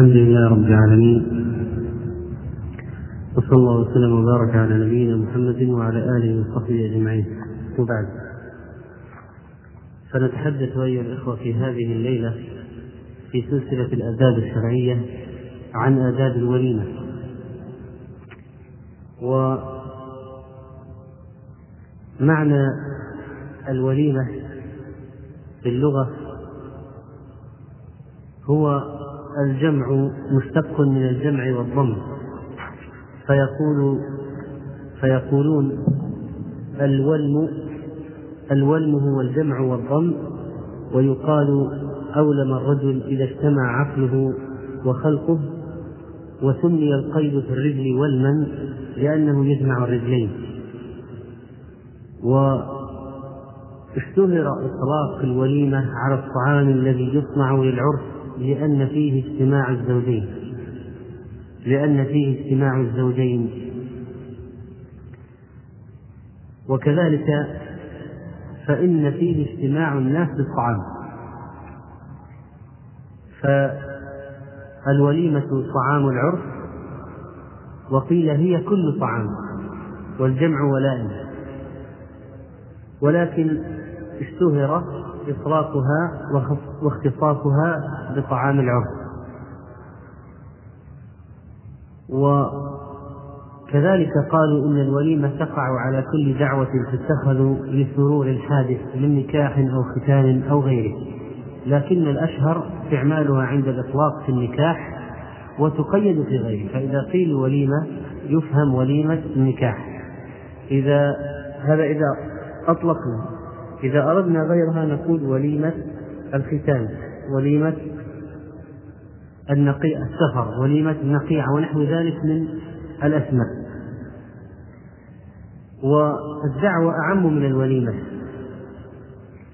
الحمد لله رب العالمين. وصلى الله وسلم وبارك على نبينا محمد وعلى آله وصحبه أجمعين. وبعد. فنتحدث أيها الإخوة في هذه الليلة في سلسلة الآداب الشرعية عن آداب الوليمة. ومعنى الوليمة في اللغة هو الجمع مشتق من الجمع والضم. فيقول فيقولون الولم الولم هو الجمع والضم ويقال أولم الرجل إذا اجتمع عقله وخلقه وسمي القيد في الرجل ولما لأنه يجمع الرجلين. واشتهر إطلاق الوليمة على الطعام الذي يصنع للعرس لأن فيه اجتماع الزوجين. لأن فيه اجتماع الزوجين. وكذلك فإن فيه اجتماع الناس بالطعام. فالوليمة طعام العرس وقيل هي كل طعام والجمع ولائم ولكن اشتهر إطلاقها واختصاصها بطعام العرس وكذلك قالوا إن الوليمة تقع على كل دعوة تتخذ لسرور الحادث من نكاح أو ختان أو غيره. لكن الأشهر استعمالها عند الإطلاق في النكاح وتقيد في غيره. فإذا قيل وليمة يفهم وليمة النكاح. إذا هذا إذا أطلقنا إذا أردنا غيرها نقول وليمة الختان وليمة النقي السفر وليمة النقيعة ونحو ذلك من الأسماء. والدعوة أعم من الوليمة.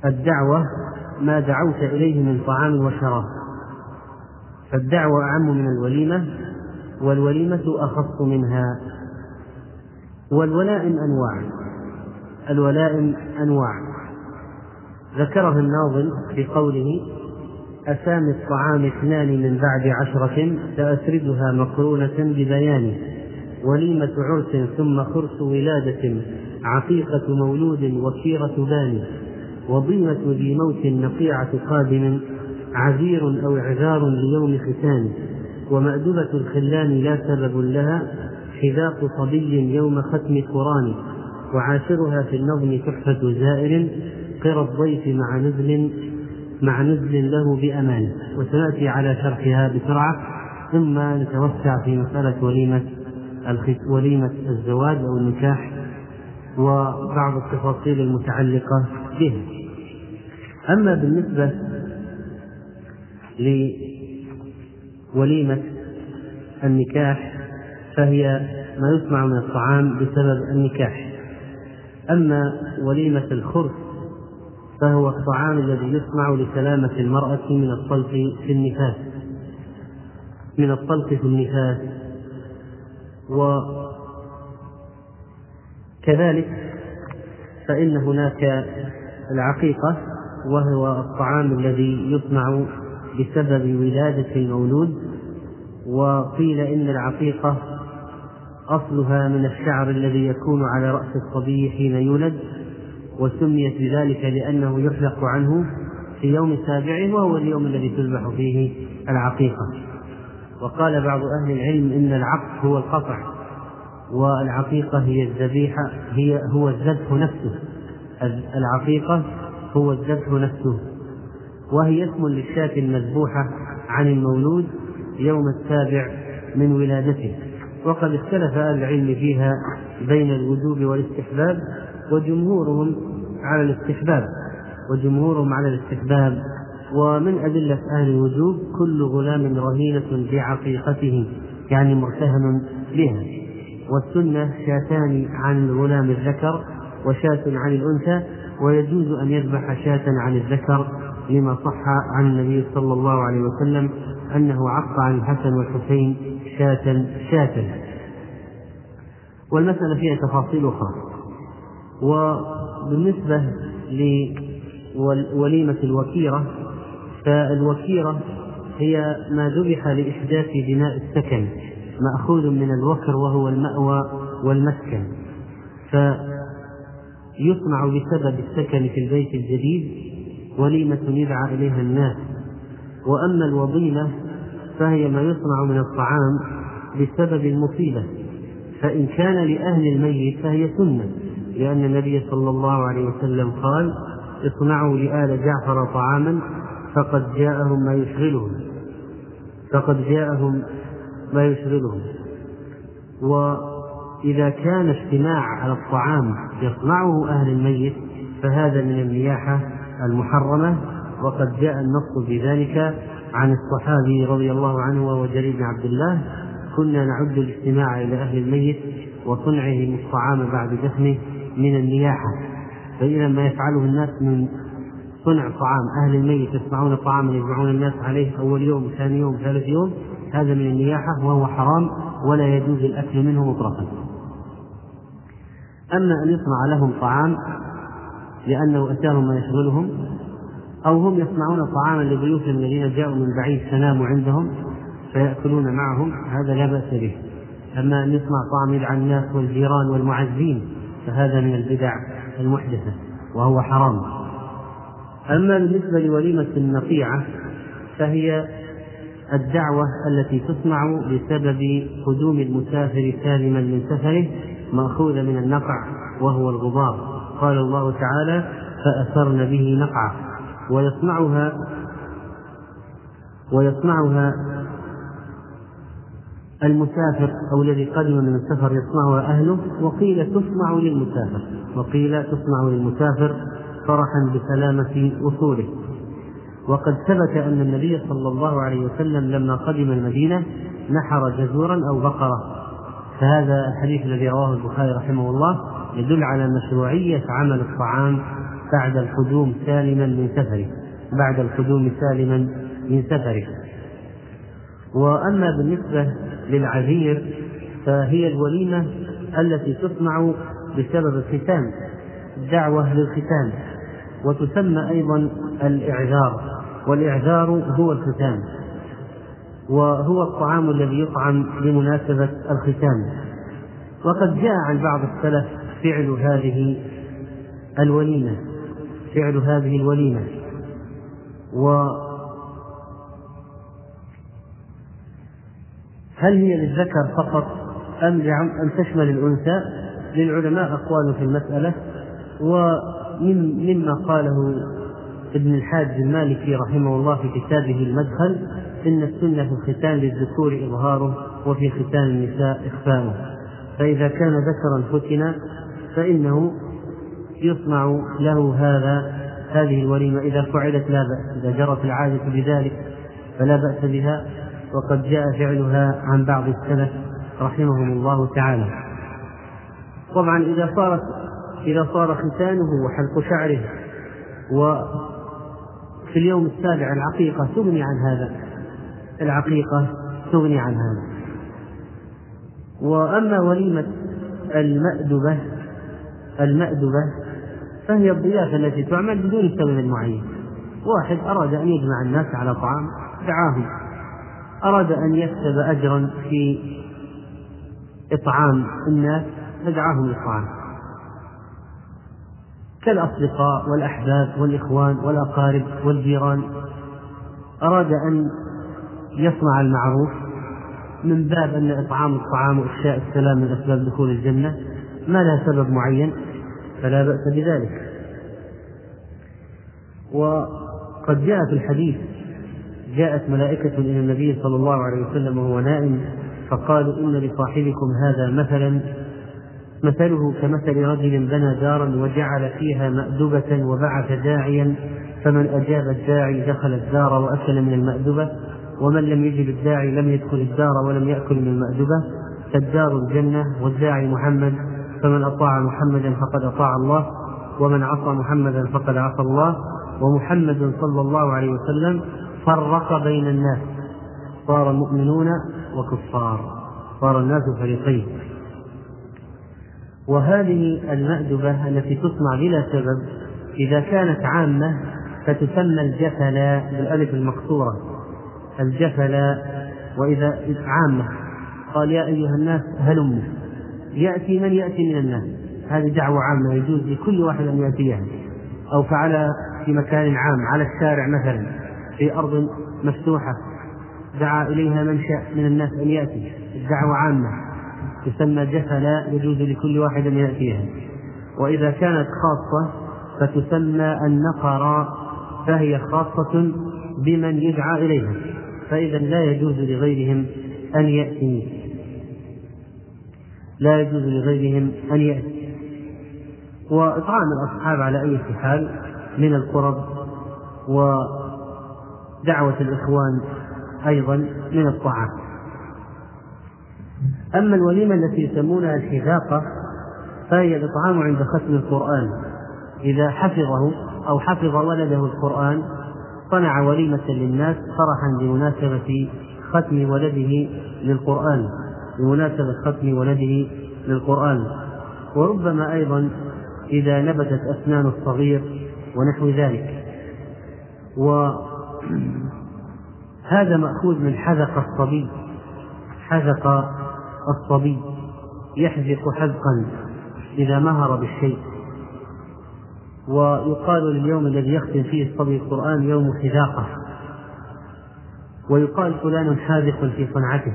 الدعوة ما دعوت إليه من طعام وشراب. فالدعوة أعم من الوليمة والوليمة أخص منها. والولائم أنواع. الولائم أنواع. ذكرها الناظم في قوله أسامي الطعام اثنان من بعد عشرة سأسردها مقرونة ببيان وليمة عرس ثم خرس ولادة عقيقة مولود وكيرة بان وضيمة ذي موت نقيعة قادم عذير أو إعذار ليوم ختان ومأدبة الخلان لا سبب لها حذاق صبي يوم ختم قران وعاشرها في النظم تحفة زائر قرى الضيف مع نزل مع نزل له بأمان. وسنأتي على شرحها بسرعة ثم نتوسع في مسألة وليمة وليمة الزواج أو النكاح وبعض التفاصيل المتعلقة به أما بالنسبة لوليمة النكاح فهي ما يصنع من الطعام بسبب النكاح. أما وليمة الخرس فهو الطعام الذي يصنع لسلامة المرأة من الطلق في النفاس. من الطلق في النفاس. وكذلك فإن هناك العقيقة وهو الطعام الذي يصنع بسبب ولادة المولود وقيل إن العقيقة أصلها من الشعر الذي يكون على رأس الصبي حين يولد. وسميت بذلك لأنه يحلق عنه في يوم سابعه وهو اليوم الذي تذبح فيه العقيقة. وقال بعض أهل العلم إن العقد هو القطع والعقيقة هي الذبيحة هي هو الذبح نفسه. العقيقة هو الذبح نفسه. وهي اسم للشاة المذبوحة عن المولود يوم السابع من ولادته. وقد اختلف أهل العلم فيها بين الوجوب والاستحباب وجمهورهم على الاستحباب وجمهورهم على الاستحباب. ومن أدلة أهل الوجوب كل غلام رهينة بعقيقته يعني مرتهن بها. والسنة شاتان عن الغلام الذكر وشاة عن الأنثى ويجوز أن يذبح شاة عن الذكر لما صح عن النبي صلى الله عليه وسلم أنه عق عن الحسن والحسين شاة شاة. والمسألة فيها تفاصيل أخرى. وبالنسبة لوليمة الوكيرة فالوكيرة هي ما ذبح لإحداث بناء السكن مأخوذ من الوكر وهو المأوى والمسكن. فيصنع بسبب السكن في البيت الجديد وليمة يدعى إليها الناس. وأما الوضيمة فهي ما يصنع من الطعام بسبب المصيبة فإن كان لأهل الميت فهي سنة. لأن النبي صلى الله عليه وسلم قال اصنعوا لآل جعفر طعاما فقد جاءهم ما يشغلهم. فقد جاءهم ما يشغلهم. وإذا كان اجتماع على الطعام يصنعه أهل الميت فهذا من النياحة المحرمة وقد جاء النص في ذلك عن الصحابي رضي الله عنه وهو جرير بن عبد الله كنا نعد الاستماع إلى أهل الميت وصنعهم الطعام بعد دفنه من النياحة فإذا ما يفعله الناس من صنع طعام أهل الميت يصنعون طعاما يجمعون الناس عليه أول يوم ثاني يوم ثالث يوم هذا من النياحة وهو حرام ولا يجوز الأكل منه مطلقا. أما أن يصنع لهم طعام لأنه أتاهم ما يشغلهم أو هم يصنعون طعاما لضيوفهم الذين جاءوا من بعيد فناموا عندهم فيأكلون معهم هذا لا بأس به. أما أن يصنع طعام يدعى الناس والجيران والمعزين فهذا من البدع المحدثة وهو حرام. أما بالنسبة لوليمة النقيعة فهي الدعوة التي تصنع بسبب قدوم المسافر سالما من سفره مأخوذة من النقع وهو الغبار. قال الله تعالى فأثرن به نقعا ويصنعها ويصنعها المسافر أو الذي قدم من السفر يصنعها أهله وقيل تصنع للمسافر وقيل تصنع للمسافر فرحا بسلامة وصوله. وقد ثبت أن النبي صلى الله عليه وسلم لما قدم المدينة نحر جزورا أو بقرة. فهذا الحديث الذي رواه البخاري رحمه الله يدل على مشروعية عمل الطعام بعد القدوم سالما من سفره بعد القدوم سالما من سفره. وأما بالنسبة للعذير فهي الوليمة التي تصنع بسبب الختان دعوة للختان وتسمى أيضا الإعذار والإعذار هو الختان وهو الطعام الذي يطعم بمناسبة الختان. وقد جاء عن بعض السلف فعل هذه الوليمة فعل هذه الوليمة و هل هي للذكر فقط أم أم تشمل الأنثى؟ للعلماء أقوال في المسألة. ومن مما قاله ابن الحاج المالكي رحمه الله في كتابه المدخل إن السنة في الختان للذكور إظهاره وفي ختان النساء إخفاؤه فإذا كان ذكرا فتن فإنه يصنع له هذا هذه الوليمة. إذا فعلت لا بأس إذا جرت العادة بذلك فلا بأس بها. وقد جاء فعلها عن بعض السلف رحمهم الله تعالى. طبعا إذا صارت إذا صار ختانه وحلق شعره وفي اليوم السابع العقيقة تغني عن هذا العقيقة تغني عن هذا. وأما وليمة المأدبة المأدبة فهي الضيافة التي تعمل بدون سبب معين واحد أراد أن يجمع الناس على طعام دعاهم. أراد أن يكسب أجرا في إطعام الناس فدعاهم للطعام كالأصدقاء والأحباب والإخوان والأقارب والجيران أراد أن يصنع المعروف من باب أن إطعام الطعام وإفشاء السلام من أسباب دخول الجنة. ما لها سبب معين؟ فلا بأس بذلك. وقد جاء في الحديث جاءت ملائكة إلى النبي صلى الله عليه وسلم وهو نائم فقالوا إن لصاحبكم هذا مثلا. مثله كمثل رجل بنى دارا وجعل فيها مأدبة وبعث داعيا فمن أجاب الداعي دخل الدار وأكل من المأدبة ومن لم يجب الداعي لم يدخل الدار ولم يأكل من المأدبة فالدار الجنة والداعي محمد فمن أطاع محمدا فقد أطاع الله ومن عصى محمدا فقد عصى الله ومحمد صلى الله عليه وسلم فرق بين الناس. صار مؤمنون وكفار. صار الناس فريقين. وهذه المأدبة التي تصنع بلا سبب إذا كانت عامة فتسمى الجفلا بالألف المقصورة. الجفل وإذا عامة. قال يا أيها الناس هلموا يأتي من يأتي من الناس. هذه دعوة عامة يجوز لكل واحد أن يأتيها. أو فعل في مكان عام على الشارع مثلا. في أرض مفتوحة دعا إليها من شاء من الناس أن يأتي الدعوة عامة تسمى جفلا يجوز لكل واحد أن يأتيها. وإذا كانت خاصة فتسمى النقر فهي خاصة بمن يدعى إليها فإذا لا يجوز لغيرهم أن يأتي. لا يجوز لغيرهم أن يأتي. وإطعام الأصحاب على أي حال من القرب ودعوة الإخوان أيضا من الطعام أما الوليمة التي يسمونها الحذاقة فهي الإطعام عند ختم القرآن. إذا حفظه أو حفظ ولده القرآن صنع وليمة للناس فرحا بمناسبة ختم ولده للقرآن. بمناسبة ختم ولده للقرآن. وربما أيضا إذا نبتت أسنان الصغير ونحو ذلك. وهذا مأخوذ من حذق الصبي. حذق الصبي. يحذق حذقا إذا مهر بالشيء. ويقال لليوم الذي يختم فيه الصبي القرآن يوم حذاقة. ويقال فلان حاذق في صنعته.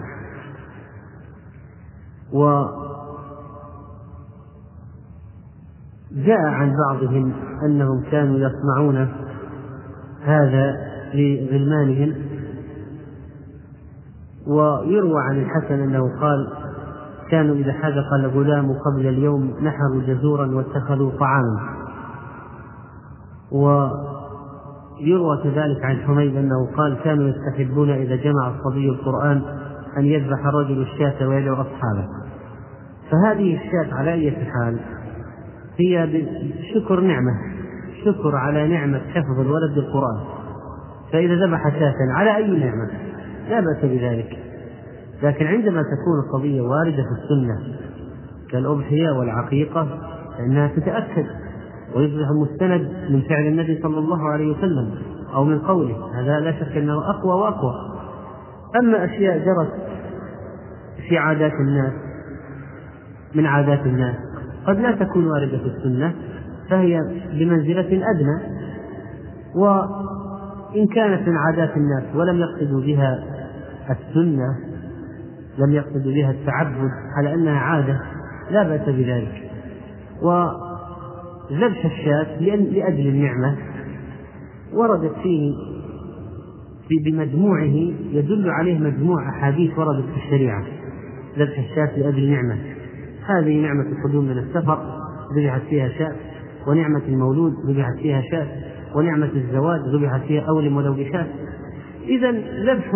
و جاء عن بعضهم أنهم كانوا يصنعون هذا لغلمانهم. ويروى عن الحسن أنه قال كانوا إذا حذق الغلام قبل اليوم نحروا جزورا واتخذوا طعاما. ويروى كذلك عن حميد أنه قال كانوا يستحبون إذا جمع الصبي القرآن أن يذبح الرجل الشاة ويدعو أصحابه. فهذه الشاة على أي حال هي شكر نعمة شكر على نعمة حفظ الولد للقرآن فإذا ذبح شاة على أي نعمة لا بأس بذلك. لكن عندما تكون القضية واردة في السنة كالأضحية والعقيقة فإنها تتأكد ويصبح مستند من فعل النبي صلى الله عليه وسلم أو من قوله. هذا لا شك أنه أقوى وأقوى. أما أشياء جرت في عادات الناس من عادات الناس قد لا تكون واردة في السنة فهي بمنزلة أدنى. وإن كانت من عادات الناس ولم يقصدوا بها السنة لم يقصدوا بها التعبد على أنها عادة لا بأس بذلك. وذبح الشاة لأجل النعمة وردت فيه بمجموعه يدل عليه مجموع أحاديث وردت في الشريعة. ذبح الشاة لأجل نعمة. هذه نعمة القدوم من السفر ذبحت فيها شاة ونعمة المولود ذبحت فيها شاة. ونعمة الزواج ذبحت فيها أولم ولو إذا ذبح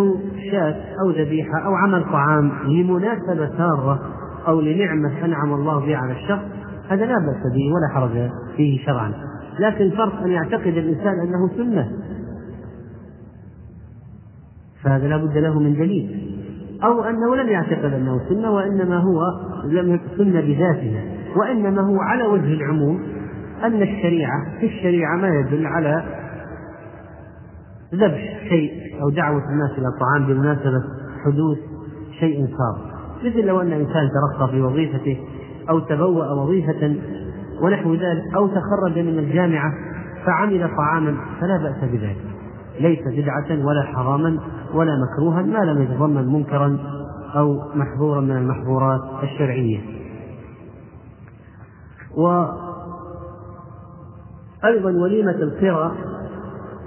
شاة أو ذبيحة أو عمل طعام لمناسبة سارة أو لنعمة أنعم الله بها على الشخص هذا لا بأس به ولا حرج فيه شرعا. لكن فرق أن يعتقد الإنسان أنه سنة. فهذا لا بد له من دليل. أو أنه لم يعتقد أنه سنة وإنما هو لم سنة بذاتها وإنما هو على وجه العموم أن الشريعة في الشريعة ما يدل على ذبح شيء أو دعوة الناس إلى الطعام بمناسبة حدوث شيء صار مثل لو أن إنسان ترقى في وظيفته أو تبوأ وظيفة ونحو ذلك أو تخرج من الجامعة فعمل طعاما فلا بأس بذلك. ليس بدعة ولا حراما ولا مكروها ما لم يتضمن منكرا أو محظورا من المحظورات الشرعية. وأيضا وليمة القرى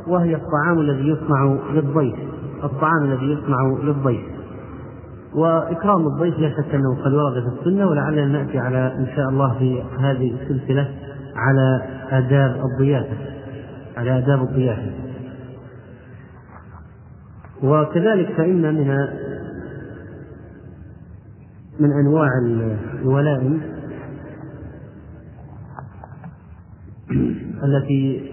وهي الطعام الذي يصنع للضيف الطعام الذي يصنع للضيف. وإكرام الضيف لا شك أنه قد ورد في السنة ولعلنا نأتي على إن شاء الله في هذه السلسلة على آداب الضيافة على آداب الضيافة. وكذلك فإن من من أنواع الولائم التي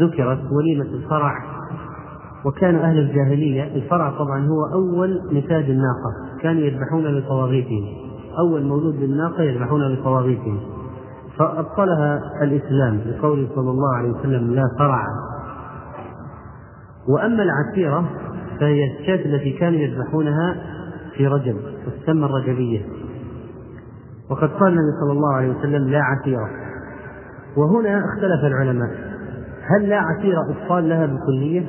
ذكرت وليمة الفرع وكان أهل الجاهلية الفرع طبعا هو أول نتاج الناقة كانوا يذبحون لطواغيتهم أول مولود للناقة يذبحون لطواغيتهم فأبطلها الإسلام بقوله صلى الله عليه وسلم لا فرع وأما العسيرة فهي الشاة التي كانوا يذبحونها في رجب تسمى الرجبية. وقد قال النبي صلى الله عليه وسلم لا عسيرة وهنا اختلف العلماء. هل لا عسيرة إبطال لها بالكلية؟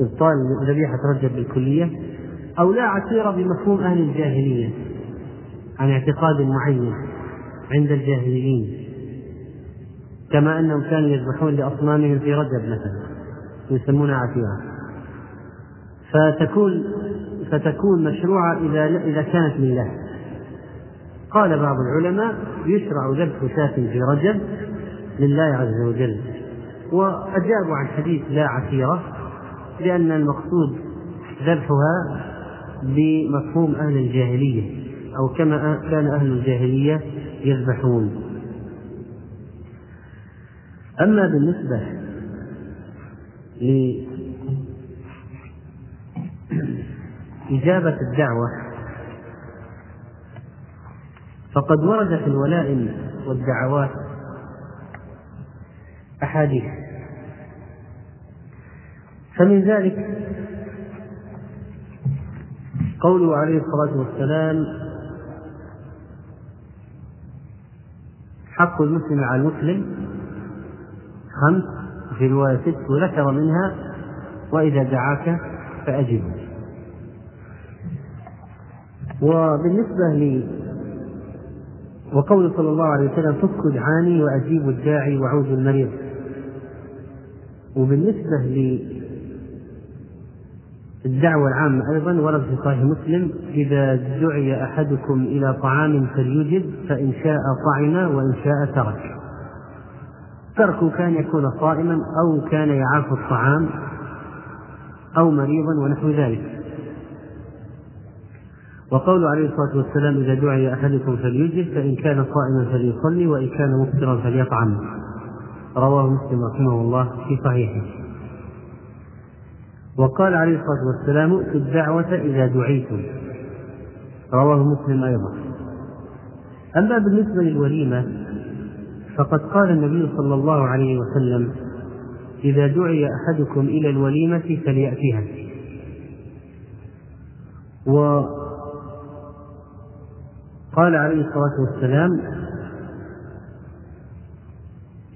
إبطال ذبيحة رجب بالكلية؟ أو لا عسيرة بمفهوم أهل الجاهلية؟ عن اعتقاد معين عند الجاهليين. كما أنهم كانوا يذبحون لأصنامهم في رجب مثلا يسمونها عسيرة فتكون فتكون مشروعة إذا إذا كانت لله. قال بعض العلماء يشرع ذبح شاة في رجب لله عز وجل وأجابوا عن حديث لا عسيرة لأن المقصود ذبحها بمفهوم أهل الجاهلية أو كما كان أهل الجاهلية يذبحون. أما بالنسبة لإجابة الدعوة فقد ورد في الولائم والدعوات أحاديث. فمن ذلك قوله عليه الصلاة والسلام حق المسلم على المسلم خمس في رواية ست وذكر منها وإذا دعاك فأجبه. وبالنسبة وقول صلى الله عليه وسلم فك دعاني وأجيب الداعي وعود المريض. وبالنسبة للدعوة العامة أيضا ورد في صحيح مسلم إذا دعي أحدكم إلى طعام فليجب فإن شاء طعم وإن شاء ترك. تركه كان يكون صائما أو كان يعاف الطعام أو مريضا ونحو ذلك. وقول عليه الصلاة والسلام إذا دعي أحدكم فليجب فإن كان صائما فليصلي وإن كان مفطرا فليطعم. رواه مسلم رحمه الله في صحيحه. وقال عليه الصلاة والسلام ائتوا الدعوة إذا دعيتم. رواه مسلم أيضا. أما بالنسبة للوليمة فقد قال النبي صلى الله عليه وسلم إذا دعي أحدكم إلى الوليمة فليأتها وقال عليه الصلاة والسلام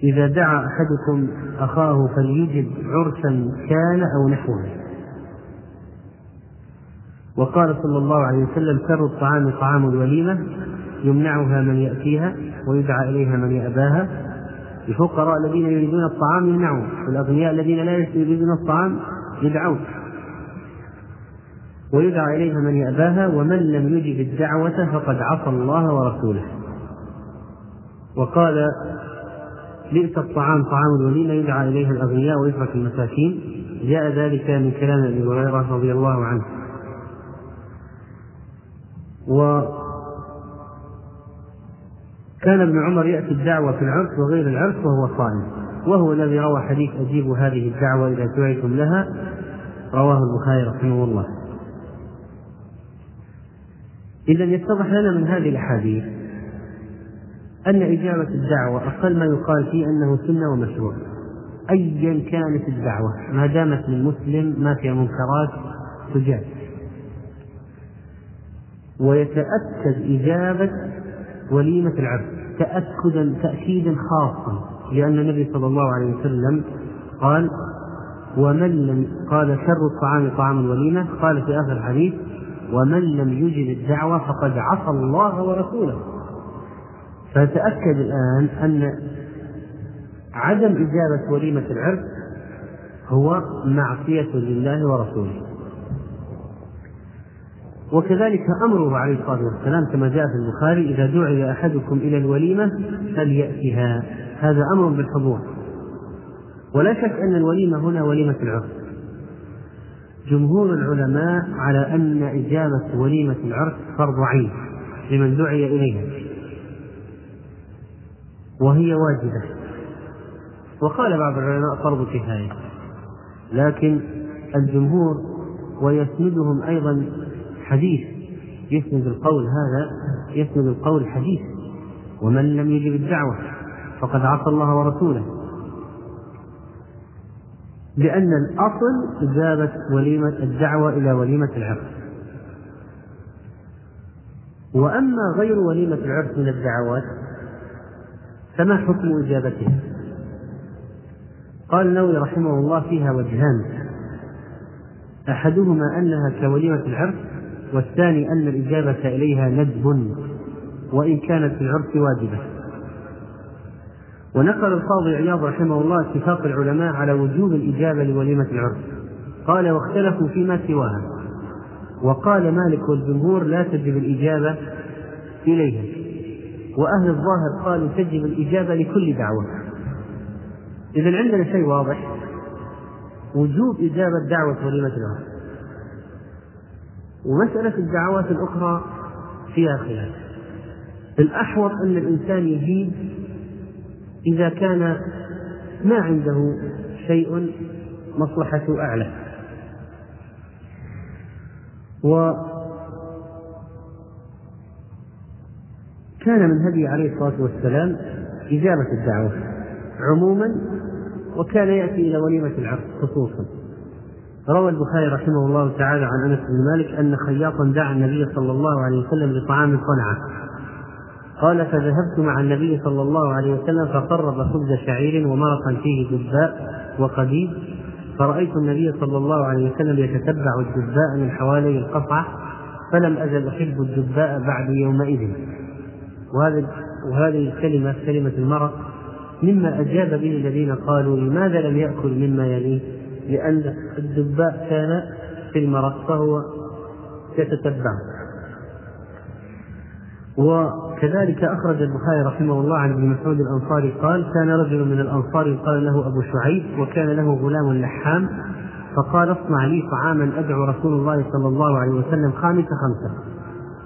إذا دعا أحدكم أخاه فليجب عرسا كان أو نحوه. وقال صلى الله عليه وسلم سر الطعام طعام الوليمة يمنعها من يأتيها ويدعى إليها من يأباها. الفقراء الذين يريدون الطعام يمنعون والأغنياء الذين لا يريدون الطعام يدعون. ويدعى إليها من يأباها ومن لم يجب الدعوة فقد عصى الله ورسوله. وقال بئس الطعام طعام الوليمة. يدعى إليها الأغنياء ويترك المساكين. جاء ذلك من كلام أبي هريرة رضي الله عنه. و كان ابن عمر يأتي الدعوة في العرس وغير العرس وهو صائم. وهو الذي روى حديث أجيبوا هذه الدعوة إذا دعيتم لها رواه البخاري رحمه الله. إذا يتضح لنا من هذه الأحاديث أن إجابة الدعوة أقل ما يقال فيه أنه سنة ومشروع. أيا كانت الدعوة ما دامت للمسلم ما فيها منكرات تجاب ويتأكد إجابة وليمة العبد تأكدا تأكيدا خاصا لأن النبي صلى الله عليه وسلم قال ومن لم قال شر الطعام طعام الوليمة. قال في آخر الحديث ومن لم يجب الدعوة فقد عصى الله ورسوله. فتأكد الآن أن عدم إجابة وليمة العرس هو معصية لله ورسوله. وكذلك أمره عليه الصلاة والسلام كما جاء في البخاري إذا دعي أحدكم إلى الوليمة فليأتها هذا أمر بالحضور. ولا شك أن الوليمة هنا وليمة العرس جمهور العلماء على أن إجابة وليمة العرس فرض عين لمن دعي إليها. وهي واجبة. وقال بعض العلماء فرض كفاية. لكن الجمهور ويسندهم أيضا حديث يسند القول هذا يسند القول حديث. ومن لم يجب الدعوة فقد عصى الله ورسوله. لأن الأصل إجابة وليمة الدعوة إلى وليمة العرس وأما غير وليمة العرس من الدعوات فما حكم إجابتها؟ قال النووي رحمه الله فيها وجهان أحدهما أنها كوليمة العرس والثاني أن الإجابة إليها ندب وإن كانت في العرس واجبة ونقل القاضي عياض رحمه الله اتفاق العلماء على وجوب الإجابة لوليمة العرس. قال واختلفوا فيما سواها. وقال مالك والجمهور لا تجب الإجابة إليها. وأهل الظاهر قالوا تجب الإجابة لكل دعوة. إذا عندنا شيء واضح. وجوب إجابة دعوة وليمة العرس. ومسألة الدعوات الأخرى فيها خلاف. الأحوط أن الإنسان يجيب إذا كان ما عنده شيء مصلحته أعلى. و كان من هدي عليه الصلاة والسلام إجابة الدعوة عموما وكان يأتي إلى وليمة العرس خصوصا. روى البخاري رحمه الله تعالى عن أنس بن مالك أن خياطا دعا النبي صلى الله عليه وسلم بطعام صنعة. قال فذهبت مع النبي صلى الله عليه وسلم فقرب خبز شعير ومرقا فيه دباء وقديد. فرأيت النبي صلى الله عليه وسلم يتتبع الدباء من حوالي القصعة فلم أزل أحب الدباء بعد يومئذ. وهذه الكلمة كلمة المرق مما أجاب به الذين قالوا لماذا لم يأكل مما يليه؟ لأن الدباء كان في المرق فهو يتتبعه وكذلك أخرج البخاري رحمه الله عن ابن مسعود الأنصاري قال كان رجل من الأنصار يقال له أبو شعيب وكان له غلام لحام فقال اصنع لي طعاما أدعو رسول الله صلى الله عليه وسلم خامسة خمسة.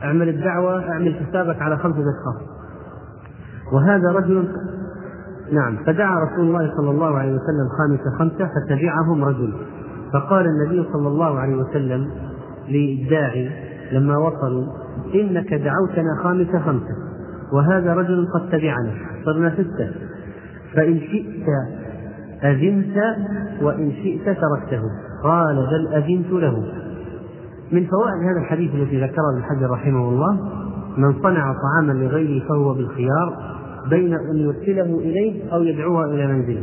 اعمل الدعوة اعمل حسابك على خمسة أشخاص. وهذا رجل نعم فدعا رسول الله صلى الله عليه وسلم خامسة خمسة فتبعهم رجل. فقال النبي صلى الله عليه وسلم للداعي لما وصلوا إنك دعوتنا خامسة خمسة. وهذا رجل قد تبعنا صرنا ستة. فإن شئت أذنت وإن شئت تركته. قال بل أذنت له. من فوائد هذا الحديث الذي ذكره ابن حجر رحمه الله من صنع طعاما لغيره فهو بالخيار بين أن يرسله إليه أو يدعوه إلى منزله.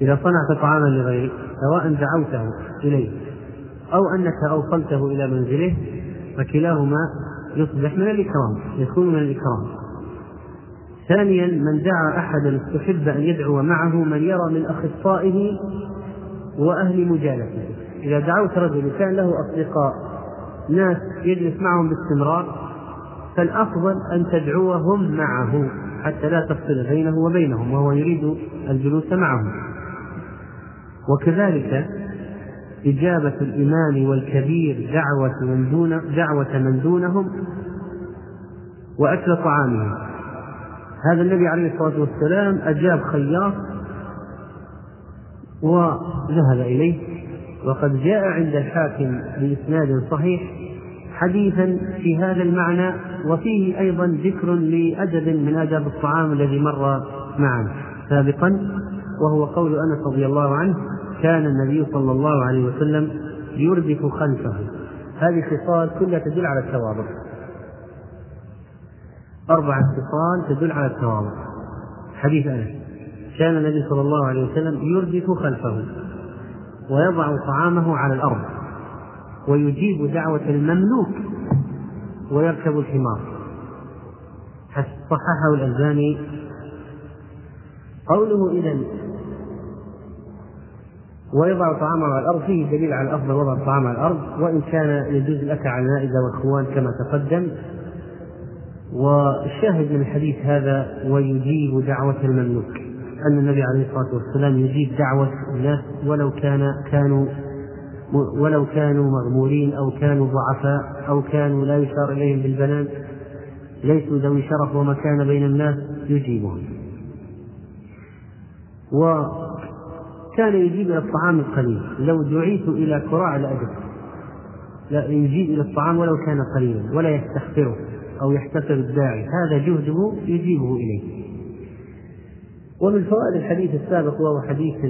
إذا صنعت طعاما لغيرك سواء دعوته إليه أو أنك أوصلته إلى منزله فكلاهما يصبح من الإكرام يكون من الإكرام. ثانيا من دعا أحدا استحب أن يدعو معه من يرى من أخصائه وأهل مجالسته إذا دعوت رجل كان له أصدقاء ناس يجلس معهم باستمرار فالأفضل أن تدعوهم معه حتى لا تفصل بينه وبينهم وهو يريد الجلوس معهم. وكذلك إجابة الإمام والكبير دعوة من دون دعوة من دونهم وأكل طعامهم هذا النبي عليه الصلاة والسلام أجاب خياط وذهب إليه وقد جاء عند الحاكم بإسناد صحيح حديثا في هذا المعنى وفيه أيضا ذكر لأدب من آداب الطعام الذي مر معنا سابقا وهو قول أنس رضي الله عنه كان النبي صلى الله عليه وسلم يردف خلفه. هذه خصال كلها تدل على التواضع. أربعة خصال تدل على التواضع. حديث أنس. كان النبي صلى الله عليه وسلم يردف خلفه ويضع طعامه على الأرض ويجيب دعوة المملوك ويركب الحمار. صححه الألباني. قوله إذا ويضع طعامه على الأرض فيه دليل على الأفضل وضع الطعام على الأرض. وإن كان يجوز الأكل على المائدة والخوان كما تقدم. والشاهد من الحديث هذا ويجيب دعوة المملوك. أن النبي عليه الصلاة والسلام يجيب دعوة الناس ولو كان كانوا ولو كانوا مغمورين أو كانوا ضعفاء أو كانوا لا يشار إليهم بالبنان ليسوا ذوي شرف ومكان بين الناس يجيبهم. وكان يجيب إلى الطعام القليل. لو دعيت إلى كراع الأجر. لا يجيب إلى الطعام ولو كان قليلا ولا يستخسره أو يحتسب الداعي. هذا جهده يجيبه إليه. ومن فوائد الحديث السابق وهو حديث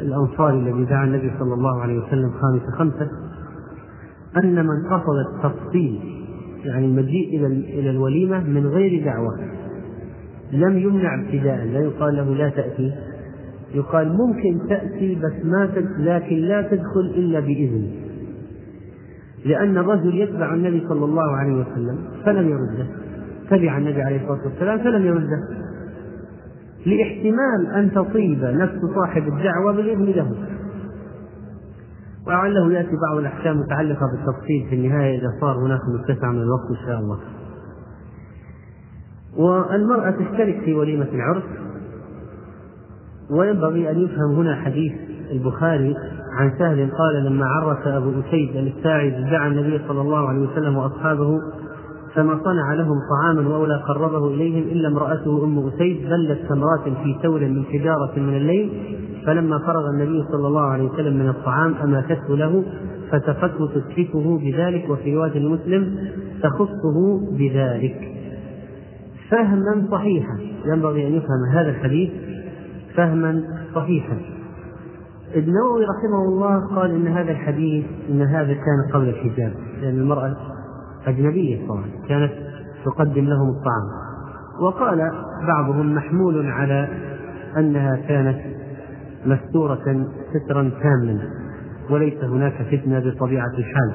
الأنصار الذي دعا النبي صلى الله عليه وسلم خامس خمسة أن من قصد التفصيل يعني المجيء إلى إلى الوليمة من غير دعوة لم يمنع ابتداء لا يقال له لا تأتي. يقال ممكن تأتي بس ما لكن لا تدخل إلا بإذن لأن الرجل يتبع النبي صلى الله عليه وسلم فلم يرده. تبع النبي عليه الصلاة والسلام فلم يرده. لإحتمال أن تطيب نفس صاحب الدعوة بالإذن له. ولعله يأتي بعض الأحكام المتعلقة بالتفصيل في النهاية إذا صار هناك متسع من الوقت إن شاء الله. والمرأة تشترك في وليمة العرس. وينبغي أن يفهم هنا حديث البخاري عن سهل قال لما عرس أبو أسيد الساعد دعا النبي صلى الله عليه وسلم وأصحابه فما صنع لهم طعاما ولا قربه إليهم إلا امرأته أم أسيد بلت تمرات في ثور من حجارة من الليل فلما فرغ النبي صلى الله عليه وسلم من الطعام أماتته له فتفته تسكته بذلك وفي رواية المسلم تخصه بذلك. فهما صحيحا. ينبغي أن يفهم هذا الحديث فهما صحيحا. النووي رحمه الله قال إن هذا الحديث إن هذا كان قبل الحجاب لأن المرأة أجنبية طبعا كانت تقدم لهم الطعام. وقال بعضهم محمول على أنها كانت مستورة سترا تاما وليس هناك فتنة بطبيعة الحال.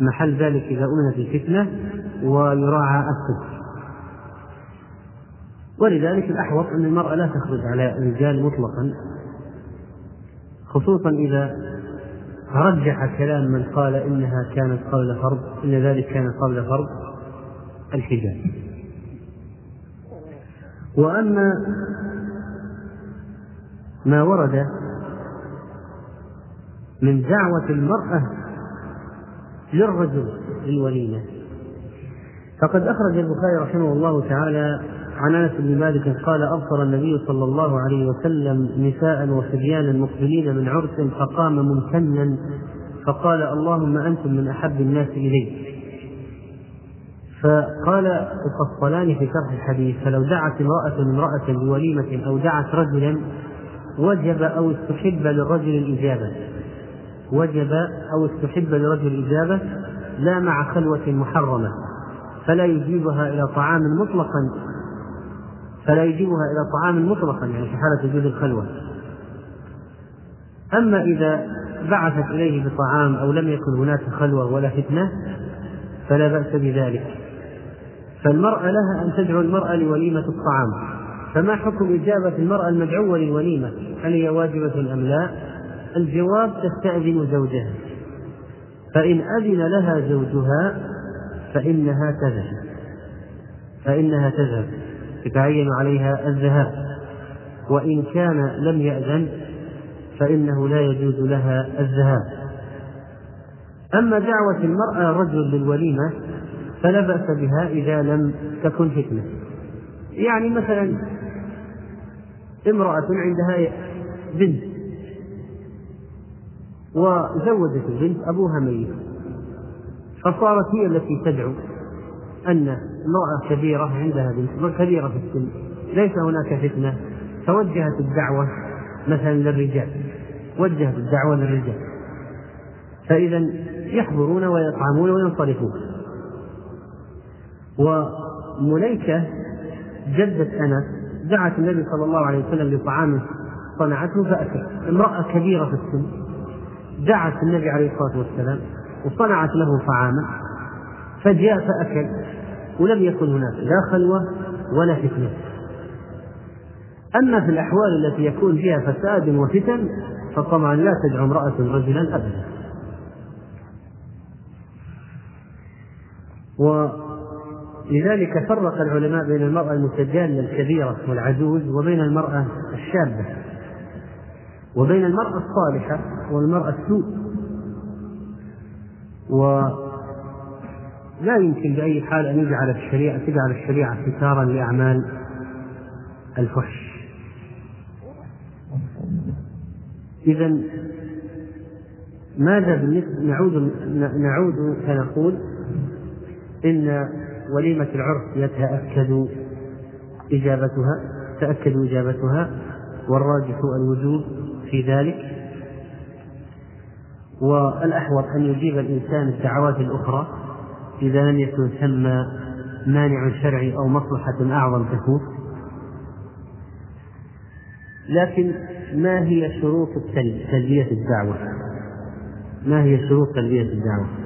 محل ذلك إذا أمنت الفتنة ويراعى الصدق ولذلك الأحوط أن المرأة لا تخرج على الرجال مطلقا خصوصا إذا رجح كلام من قال إنها كانت قبل فرض إن ذلك كان قبل فرض الحجاب. وأما ما ورد من دعوة المرأة للرجل للوليمة. فقد أخرج البخاري رحمه الله تعالى عن أنس بن مالك قال أبصر النبي صلى الله عليه وسلم نساء وصبيانا مقبلين من عرس فقام ممتنا فقال اللهم أنتم من أحب الناس الي فقال القسطلاني في شرح الحديث فلو دعت امرأة امرأة بوليمة أو دعت رجلا وجب أو استحب للرجل الإجابة. وجب أو استحب للرجل الإجابة لا مع خلوة محرمة فلا يجيبها إلى طعام مطلقا. فلا يجيبها إلى طعام مطلقا يعني في حالة وجود الخلوة. أما إذا بعثت إليه بطعام أو لم يكن هناك خلوة ولا فتنة فلا بأس بذلك. فالمرأة لها أن تدعو المرأة لوليمة الطعام. فما حكم إجابة المرأة المدعوة للوليمة؟ هل هي واجبة أم لا؟ الجواب تستأذن زوجها. فإن أذن لها زوجها فإنها تذهب. فإنها تذهب. يتعين عليها الذهاب. وإن كان لم يأذن فإنه لا يجوز لها الذهاب. أما دعوة المرأة الرجل للوليمة فلا بأس بها إذا لم تكن فتنة. يعني مثلا امرأة عندها بنت وزوجت البنت أبوها ميت فصارت هي التي تدعو أن امرأة كبيرة عندها بنت كبيرة في السن. ليس هناك فتنة. فوجهت الدعوة مثلا للرجال. وجهت الدعوة للرجال. فإذا يحضرون ويطعمون وينصرفون. ومليكة جدة أنس دعت النبي صلى الله عليه وسلم لطعام صنعته فأكل. امرأة كبيرة في السن. دعت النبي عليه الصلاة والسلام وصنعت له طعاما. فجاء فأكل. ولم يكن هناك لا خلوة ولا فتنة. أما في الأحوال التي يكون فيها فساد وفتن فطبعا لا تدعو امرأة رجلا أبدا. ولذلك فرق العلماء بين المرأة المتجالة الكبيرة والعجوز وبين المرأة الشابة. وبين المرأة الصالحة والمرأة السوء. لا يمكن بأي حال أن يجعل الشريعة تجعل الشريعة ستارا لأعمال الفحش. إذا ماذا بالنسبة نعود نعود فنقول إن وليمة العرس يتأكد إجابتها تأكد إجابتها والراجح الوجوب في ذلك. والأحوط أن يجيب الإنسان الدعوات الأخرى. إذا لم يكن ثم مانع شرعي أو مصلحة أعظم تفوت لكن ما هي شروط تلبية الدعوة؟ ما هي شروط تلبية الدعوة؟